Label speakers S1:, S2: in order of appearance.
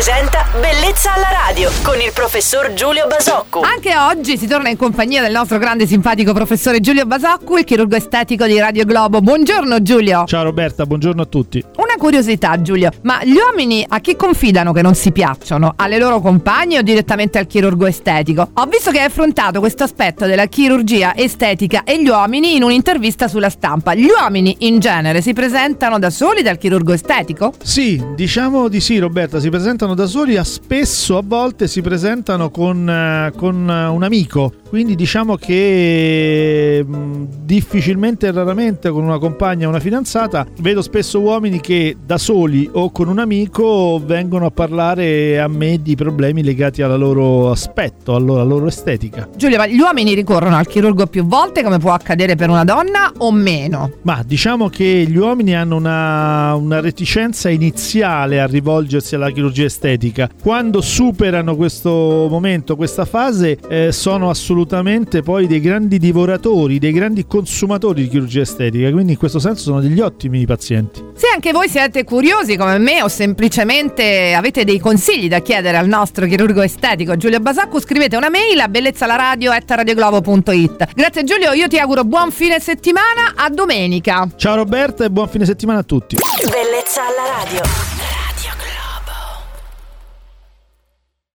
S1: presenta Bellezza alla radio con il professor Giulio Basocco.
S2: Anche oggi si torna in compagnia del nostro grande simpatico professore Giulio Basocco, il chirurgo estetico di Radio Globo. Buongiorno Giulio.
S3: Ciao Roberta, buongiorno a tutti.
S2: Una curiosità Giulio, ma gli uomini a chi confidano che non si piacciono? Alle loro compagne o direttamente al chirurgo estetico? Ho visto che hai affrontato questo aspetto della chirurgia estetica e gli uomini in un'intervista sulla stampa. Gli uomini in genere si presentano da soli dal chirurgo estetico?
S3: Sì, diciamo di sì Roberta, si presentano da soli, a spesso a volte si presentano con, eh, con eh, un amico, quindi diciamo che mh, difficilmente e raramente con una compagna o una fidanzata vedo spesso uomini che da soli o con un amico vengono a parlare a me di problemi legati al loro aspetto, alla loro, estetica.
S2: Giulio, ma gli uomini ricorrono al chirurgo più volte come può accadere per una donna o meno?
S3: Ma diciamo che gli uomini hanno una, una reticenza iniziale a rivolgersi alla chirurgia estetica. Quando superano questo momento, questa fase, eh, sono assolutamente poi dei grandi divoratori, dei grandi consumatori di chirurgia estetica. Quindi in questo senso sono degli ottimi pazienti.
S2: Se anche voi siete curiosi come me o semplicemente avete dei consigli da chiedere al nostro chirurgo estetico Giulio Basacco, scrivete una mail a bellezzalaradio.it. Grazie Giulio, io ti auguro buon fine settimana, a domenica.
S3: Ciao Roberta e buon fine settimana a tutti.
S1: Bellezza alla radio.